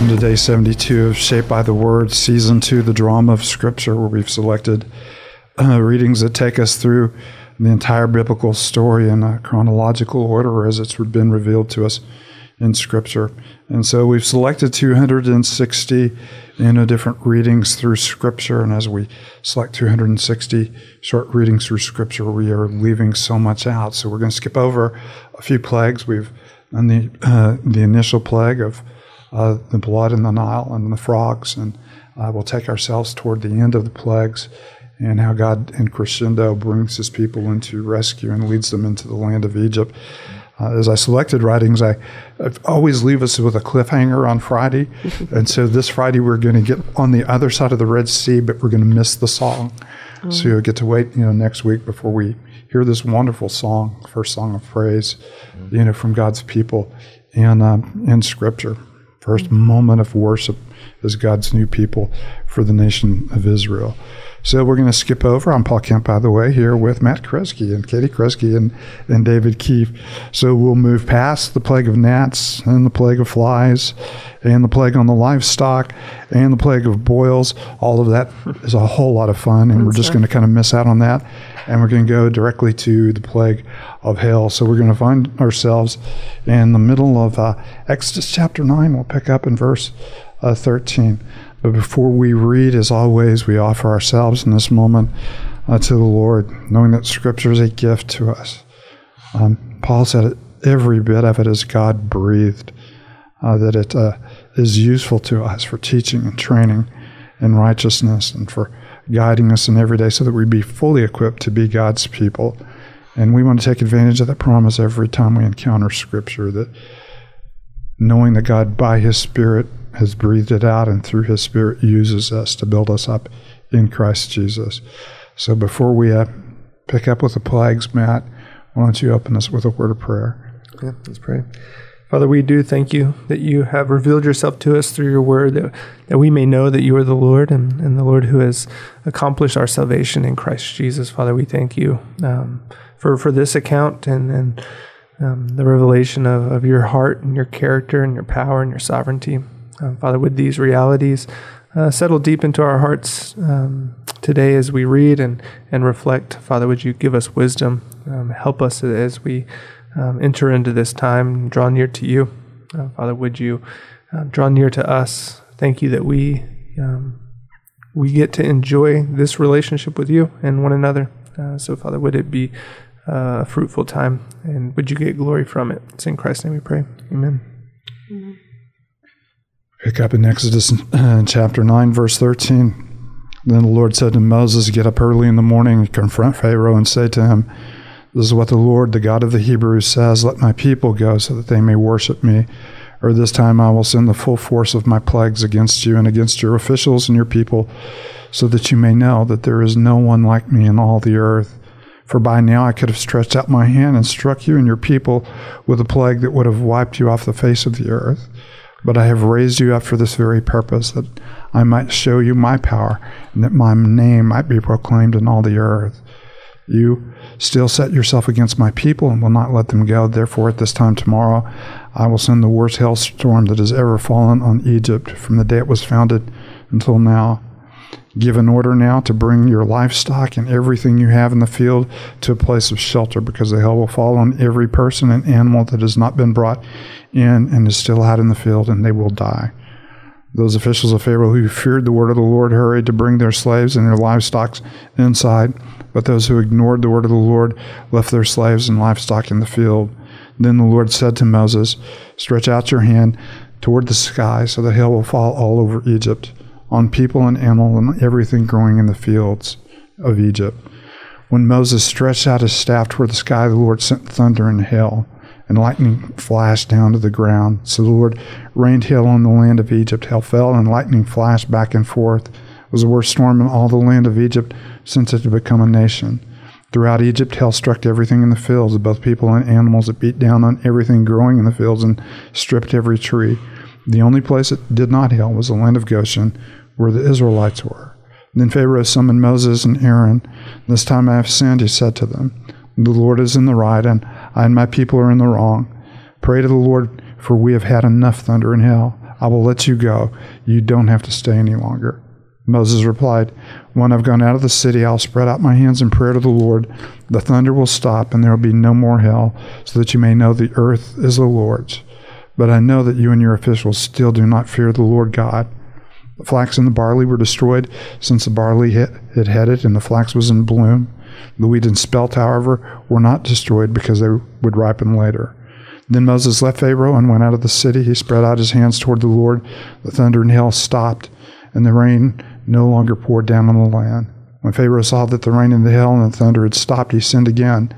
Welcome to day 72 of Shaped by the Word, season two, the drama of Scripture, where we've selected uh, readings that take us through the entire biblical story in a chronological order as it's been revealed to us in Scripture. And so we've selected 260 you know, different readings through Scripture. And as we select 260 short readings through Scripture, we are leaving so much out. So we're going to skip over a few plagues. We've done the, uh, the initial plague of uh, the blood in the Nile and the frogs. And uh, we'll take ourselves toward the end of the plagues and how God in crescendo brings his people into rescue and leads them into the land of Egypt. Uh, as I selected writings, I, I, always leave us with a cliffhanger on Friday. and so this Friday, we're going to get on the other side of the Red Sea, but we're going to miss the song. Mm. So you'll get to wait, you know, next week before we hear this wonderful song, first song of praise, mm. you know, from God's people in, um, in Scripture. First moment of worship as God's new people for the nation of Israel. So we're going to skip over. I'm Paul Kemp, by the way, here with Matt Kresge and Katie Kresge and, and David Keefe. So we'll move past the plague of gnats and the plague of flies and the plague on the livestock and the plague of boils. All of that is a whole lot of fun, and we're just going to kind of miss out on that. And we're going to go directly to the plague of hail. So we're going to find ourselves in the middle of uh, Exodus chapter 9. We'll pick up in verse uh, 13. But before we read, as always, we offer ourselves in this moment uh, to the Lord, knowing that Scripture is a gift to us. Um, Paul said every bit of it is God breathed, uh, that it uh, is useful to us for teaching and training in righteousness and for guiding us in every day so that we be fully equipped to be God's people. And we want to take advantage of that promise every time we encounter Scripture that knowing that God, by His Spirit, has breathed it out and through his spirit uses us to build us up in Christ Jesus. So before we uh, pick up with the plagues, Matt, why don't you open us with a word of prayer? Yeah, let's pray. Father, we do thank you that you have revealed yourself to us through your word, that, that we may know that you are the Lord and, and the Lord who has accomplished our salvation in Christ Jesus. Father, we thank you um, for, for this account and, and um, the revelation of, of your heart and your character and your power and your sovereignty. Um, Father, would these realities uh, settle deep into our hearts um, today as we read and, and reflect? Father, would you give us wisdom? Um, help us as we um, enter into this time, draw near to you. Uh, Father, would you uh, draw near to us? Thank you that we um, we get to enjoy this relationship with you and one another. Uh, so, Father, would it be uh, a fruitful time, and would you get glory from it? It's in Christ's name we pray. Amen. Mm-hmm. Pick up in Exodus uh, chapter 9, verse 13. Then the Lord said to Moses, Get up early in the morning and confront Pharaoh and say to him, This is what the Lord, the God of the Hebrews, says Let my people go so that they may worship me. Or this time I will send the full force of my plagues against you and against your officials and your people, so that you may know that there is no one like me in all the earth. For by now I could have stretched out my hand and struck you and your people with a plague that would have wiped you off the face of the earth. But I have raised you up for this very purpose, that I might show you my power, and that my name might be proclaimed in all the earth. You still set yourself against my people and will not let them go. Therefore, at this time tomorrow, I will send the worst hailstorm that has ever fallen on Egypt from the day it was founded until now. Give an order now to bring your livestock and everything you have in the field to a place of shelter, because the hail will fall on every person and animal that has not been brought in and is still out in the field, and they will die. Those officials of Pharaoh who feared the word of the Lord hurried to bring their slaves and their livestock inside, but those who ignored the word of the Lord left their slaves and livestock in the field. Then the Lord said to Moses, Stretch out your hand toward the sky so the hail will fall all over Egypt, on people and animal and everything growing in the fields of Egypt. When Moses stretched out his staff toward the sky, the Lord sent thunder and hail and lightning flashed down to the ground. So the Lord rained hail on the land of Egypt. Hail fell, and lightning flashed back and forth. It was the worst storm in all the land of Egypt since it had become a nation. Throughout Egypt, hail struck everything in the fields, both people and animals. It beat down on everything growing in the fields and stripped every tree. The only place it did not hail was the land of Goshen, where the Israelites were. Then Pharaoh summoned Moses and Aaron. This time I have sinned, he said to them. The Lord is in the right, and I and my people are in the wrong. Pray to the Lord, for we have had enough thunder and hail. I will let you go. You don't have to stay any longer. Moses replied, When I've gone out of the city, I'll spread out my hands in prayer to the Lord. The thunder will stop, and there will be no more hail, so that you may know the earth is the Lord's. But I know that you and your officials still do not fear the Lord God. The flax and the barley were destroyed, since the barley had headed and the flax was in bloom. The wheat and spelt, however, were not destroyed because they would ripen later. Then Moses left Pharaoh and went out of the city. He spread out his hands toward the Lord. The thunder and hail stopped, and the rain no longer poured down on the land. When Pharaoh saw that the rain and the hail and the thunder had stopped, he sinned again.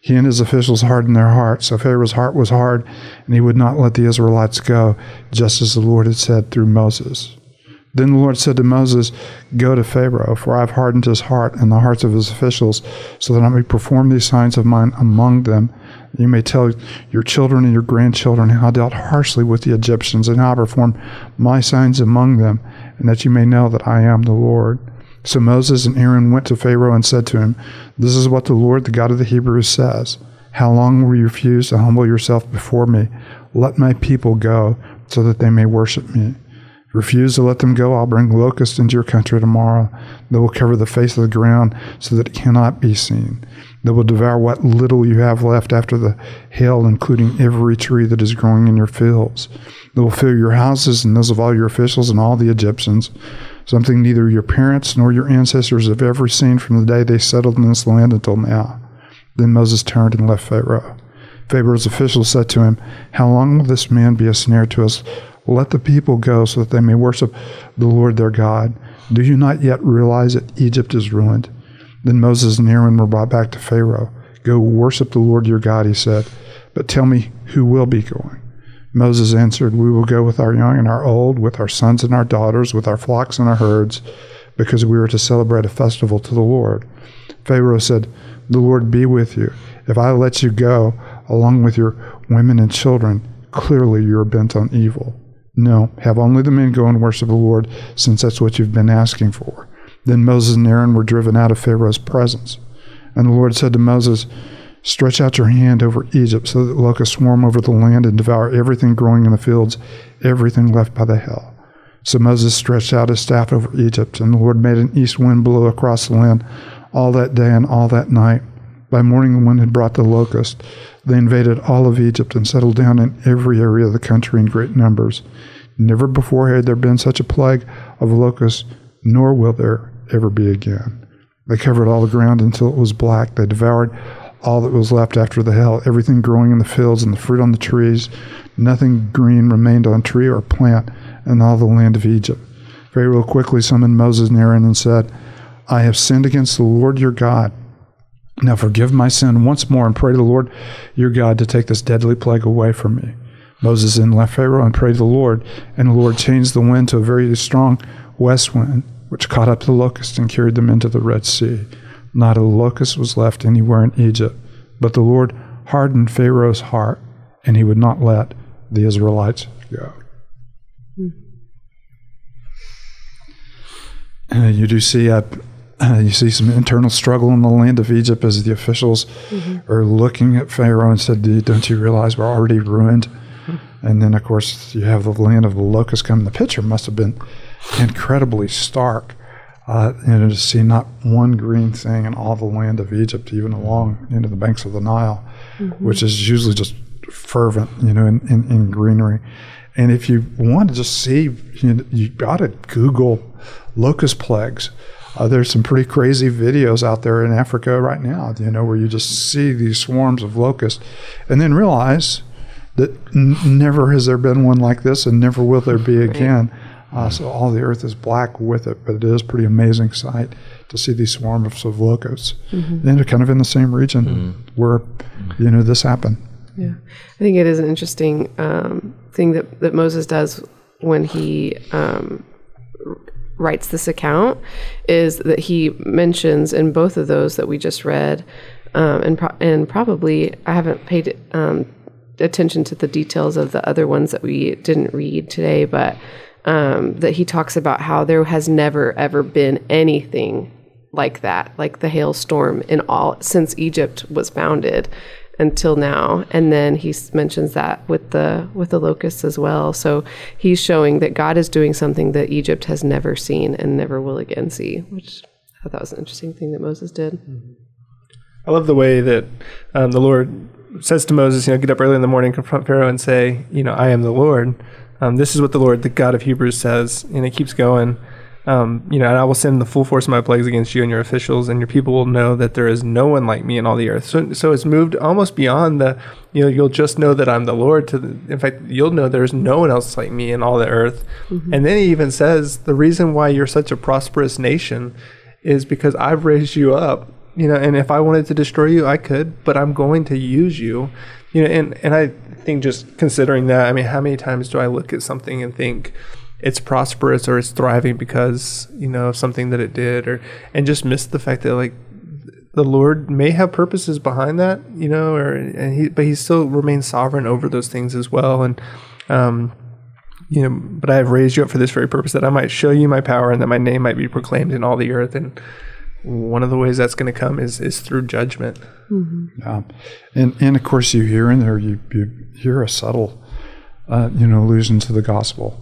He and his officials hardened their hearts. So Pharaoh's heart was hard, and he would not let the Israelites go, just as the Lord had said through Moses. Then the Lord said to Moses, Go to Pharaoh, for I have hardened his heart and the hearts of his officials, so that I may perform these signs of mine among them. You may tell your children and your grandchildren how I dealt harshly with the Egyptians, and how I performed my signs among them, and that you may know that I am the Lord. So Moses and Aaron went to Pharaoh and said to him, This is what the Lord, the God of the Hebrews, says. How long will you refuse to humble yourself before me? Let my people go, so that they may worship me. Refuse to let them go, I'll bring locusts into your country tomorrow. They will cover the face of the ground so that it cannot be seen. They will devour what little you have left after the hail, including every tree that is growing in your fields. They will fill your houses and those of all your officials and all the Egyptians, something neither your parents nor your ancestors have ever seen from the day they settled in this land until now. Then Moses turned and left Pharaoh. Pharaoh's officials said to him, How long will this man be a snare to us? Let the people go so that they may worship the Lord their God. Do you not yet realize that Egypt is ruined? Then Moses and Aaron were brought back to Pharaoh. Go worship the Lord your God, he said. But tell me who will be going. Moses answered, We will go with our young and our old, with our sons and our daughters, with our flocks and our herds, because we are to celebrate a festival to the Lord. Pharaoh said, The Lord be with you. If I let you go, along with your women and children, clearly you are bent on evil. No, have only the men go and worship the Lord, since that's what you've been asking for. Then Moses and Aaron were driven out of Pharaoh's presence. And the Lord said to Moses, Stretch out your hand over Egypt, so that locusts swarm over the land and devour everything growing in the fields, everything left by the hail. So Moses stretched out his staff over Egypt, and the Lord made an east wind blow across the land all that day and all that night. By morning, the wind had brought the locust. They invaded all of Egypt and settled down in every area of the country in great numbers. Never before had there been such a plague of locusts, nor will there ever be again. They covered all the ground until it was black. They devoured all that was left after the hail, everything growing in the fields and the fruit on the trees. Nothing green remained on tree or plant in all the land of Egypt. Pharaoh quickly summoned Moses and Aaron and said, I have sinned against the Lord your God. Now forgive my sin once more and pray to the Lord your God to take this deadly plague away from me. Moses then left Pharaoh and prayed to the Lord, and the Lord changed the wind to a very strong west wind, which caught up the locusts and carried them into the Red Sea. Not a locust was left anywhere in Egypt, but the Lord hardened Pharaoh's heart, and he would not let the Israelites go. Uh, you do see uh, uh, you see some internal struggle in the land of Egypt as the officials mm-hmm. are looking at Pharaoh and said, "Don't you realize we're already ruined?" Mm-hmm. And then, of course, you have the land of the locusts come. The picture must have been incredibly stark. Uh, you know, to see not one green thing in all the land of Egypt, even along into the banks of the Nile, mm-hmm. which is usually just fervent, you know, in, in, in greenery. And if you want to just see, you, know, you got to Google locust plagues. Uh, there's some pretty crazy videos out there in Africa right now, you know, where you just see these swarms of locusts and then realize that n- never has there been one like this and never will there be again. Uh, so all the earth is black with it, but it is a pretty amazing sight to see these swarms of locusts. Mm-hmm. And they're kind of in the same region mm-hmm. where, you know, this happened. Yeah. I think it is an interesting um, thing that, that Moses does when he um, writes this account is that he mentions in both of those that we just read, um, and pro- and probably I haven't paid um, attention to the details of the other ones that we didn't read today, but um, that he talks about how there has never ever been anything like that, like the hailstorm in all since Egypt was founded. until now and then he mentions that with the with the locusts as well so he's showing that god is doing something that egypt has never seen and never will again see which i thought that was an interesting thing that moses did I love the way that um, the Lord says to Moses, you know, get up early in the morning, confront Pharaoh, and say, you know, I am the Lord. Um, this is what the Lord, the God of Hebrews, says, and it keeps going. Um, you know, and I will send the full force of my plagues against you and your officials, and your people will know that there is no one like me in all the earth. So, so it's moved almost beyond the, you know, you'll just know that I'm the Lord. To the, in fact, you'll know there's no one else like me in all the earth. And then he even says the reason why you're such a prosperous nation is because I've raised you up you know and if i wanted to destroy you i could but i'm going to use you you know and and i think just considering that i mean how many times do i look at something and think it's prosperous or it's thriving because you know of something that it did or and just miss the fact that like the lord may have purposes behind that you know or and he but he still remains sovereign over those things as well and um you know, but I have raised you up for this very purpose, that I might show you my power and that my name might be proclaimed in all the earth. And one of the ways that's going to come is is through judgment. Yeah. And, and of course, you hear in there, you, you hear a subtle, uh, you know, allusion to the gospel.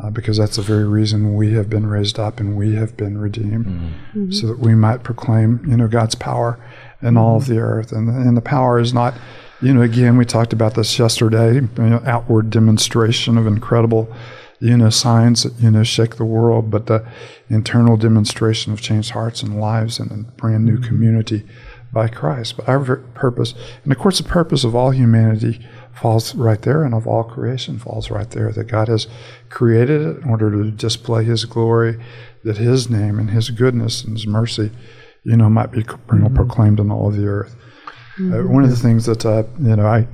Uh, because that's the very reason we have been raised up and we have been redeemed, so that we might proclaim, you know, God's power in all of the earth. And, and the power is not, you know, again, we talked about this yesterday, you know, outward demonstration of incredible, you know, signs that, you know, shake the world, but the internal demonstration of changed hearts and lives and a brand new community by Christ. But our purpose, and of course, the purpose of all humanity falls right there, and of all creation falls right there. That God has created it in order to display His glory, that His name and His goodness and His mercy, you know, might be know, proclaimed in all of the earth. Uh, one of the things that uh, you know, I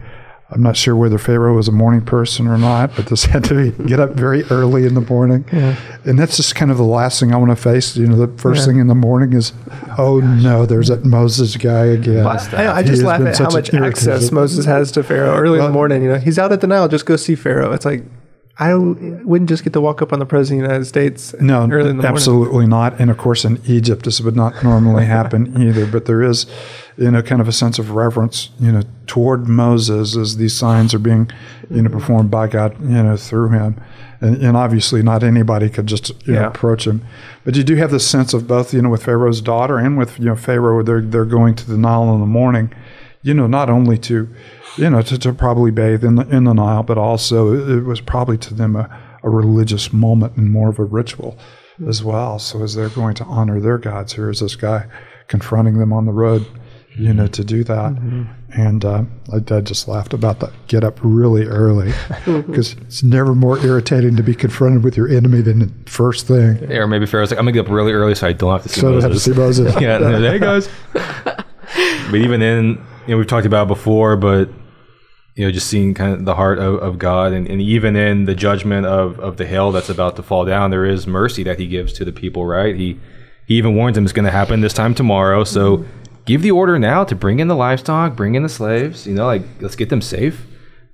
I'm not sure whether Pharaoh was a morning person or not, but this had to be get up very early in the morning, and that's just kind of the last thing I want to face. You know, the first Yeah. thing in the morning is, oh no, there's that Moses guy again. I, I just laugh at how much an access. Moses has to Pharaoh early in the morning. You know, he's out at the Nile, just go see Pharaoh. It's like I wouldn't just get to walk up on the president of the United States. No, early in the morning. absolutely not. And of course, in Egypt, this would not normally happen either. But there is, you know, kind of a sense of reverence, you know, toward Moses as these signs are being, you know, mm-hmm. performed by God, you know, through him. And, and obviously, not anybody could just you know, approach him. But you do have this sense of both, you know, with Pharaoh's daughter and with you know Pharaoh, they're they're going to the Nile in the morning, you know, not only to, you know, to, to probably bathe in the in the Nile, but also it was probably to them a, a religious moment and more of a ritual as well. So as they're going to honor their gods, here is this guy confronting them on the road, you know, to do that. And uh, I, I just laughed about that. Get up really early because it's never more irritating to be confronted with your enemy than the first thing. Yeah, or maybe Pharaoh's like, I'm gonna get up really early so I don't have to see So I have to see Moses. yeah, hey guys. but even then, you know, we've talked about before, but you know, just seeing kind of the heart of, of God, and, and even in the judgment of, of the hail that's about to fall down, there is mercy that He gives to the people. Right? He He even warns them it's going to happen this time tomorrow. So give the order now to bring in the livestock, bring in the slaves. You know, like let's get them safe.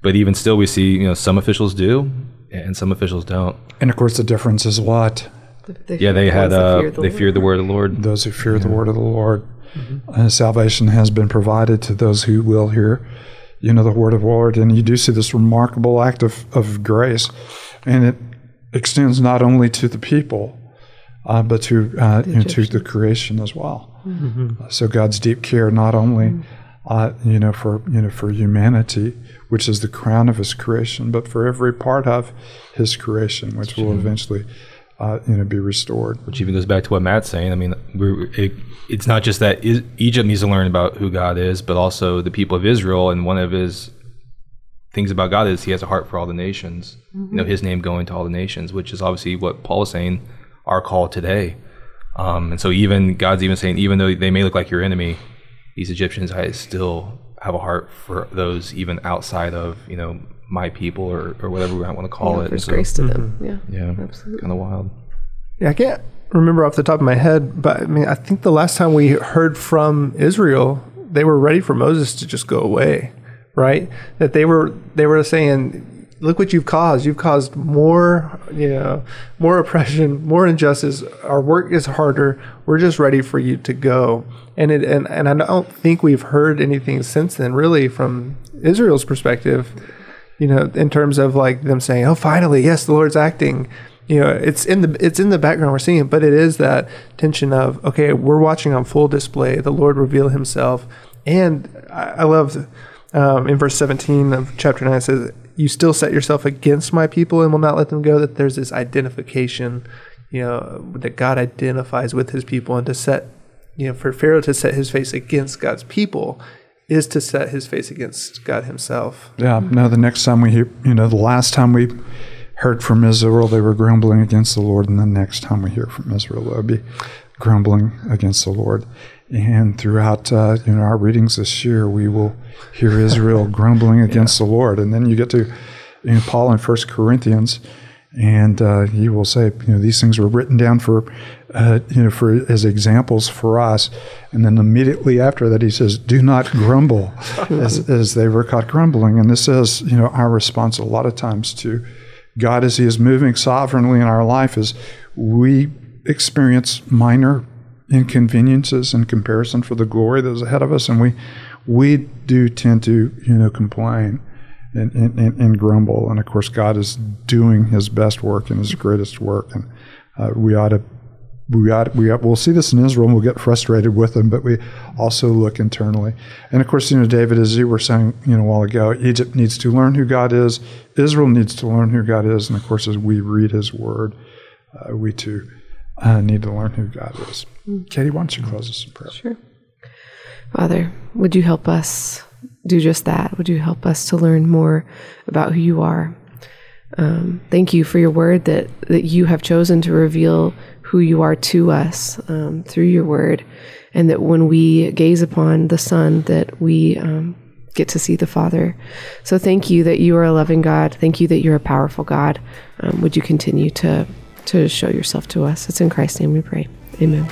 But even still, we see you know some officials do, and some officials don't. And of course, the difference is what? The- Yeah, they had ones that uh, the they Lord. feared the word of the Lord. Those who fear the word of the Lord. Uh, salvation has been provided to those who will hear, you know, the word of the Lord. And you do see this remarkable act of, of grace. And it extends not only to the people, uh, but to, uh, you know, to the creation as well. Uh, so God's deep care not only, uh, you know, for you know for humanity, which is the crown of His creation, but for every part of His creation, which will eventually, uh, you know, be restored. which even goes back to what Matt's saying. I mean, we're, it, it's not just that is, Egypt needs to learn about who God is, but also the people of Israel. And one of his things about God is he has a heart for all the nations. You know, his name going to all the nations, which is obviously what Paul is saying, our call today. Um, and so even God's even saying, even though they may look like your enemy, these Egyptians, I still have a heart for those even outside of you know my people or, or whatever we might want to call He it. And offers so- grace to them. Mm-hmm. Yeah. yeah, Absolutely. kind of wild. Yeah, I can't remember off the top of my head, but I mean, I think the last time we heard from Israel, they were ready for Moses to just go away, right? That they were they were saying, look what you've caused. You've caused more, you know, more oppression, more injustice. Our work is harder. We're just ready for you to go. And it, and, and I don't think we've heard anything since then, really, from Israel's perspective, you know, in terms of like them saying, oh, finally, yes, the Lord's acting. You know, it's in the it's in the background we're seeing it, but it is that tension of okay, we're watching on full display the Lord reveal Himself, and I, I love um, in verse 17 of chapter 9 it says you still set yourself against my people and will not let them go that there's this identification you know that god identifies with his people and to set you know for pharaoh to set his face against god's people is to set his face against god himself Yeah, no, the next time we hear, you know, the last time we heard from Israel, they were grumbling against the Lord, and the next time we hear from Israel, they'll be grumbling against the Lord. And throughout, uh, you know, our readings this year, we will hear Israel grumbling against the Lord. And then you get to you know, Paul in First Corinthians, and uh, he will say, you know, these things were written down for, uh, you know, for as examples for us. And then immediately after that, he says, "Do not grumble," as, as they were caught grumbling. And this is, you know, our response a lot of times to God as He is moving sovereignly in our life is we experience minor inconveniences in comparison for the glory that is ahead of us, and we we do tend to, you know, complain and, and, and, grumble. And of course, God is doing His best work and His greatest work, and uh, we ought to. We ought, we ought, we'll see this in Israel and we'll get frustrated with them, but we also look internally. And of course, you know, David, as you were saying, you know, a while ago, Egypt needs to learn who God is. Israel needs to learn who God is. And of course, as we read his word, uh, we too uh, need to learn who God is. Katie, why don't you close us in prayer? Sure. Father, would you help us do just that? Would you help us to learn more about who you are? Um, thank you for your word that, that you have chosen to reveal who you are to us um, through your word, and that when we gaze upon the Son, that we um, get to see the Father. So thank you that you are a loving God. Thank you that you're a powerful God. Um, would you continue to to show yourself to us? It's in Christ's name we pray. Amen.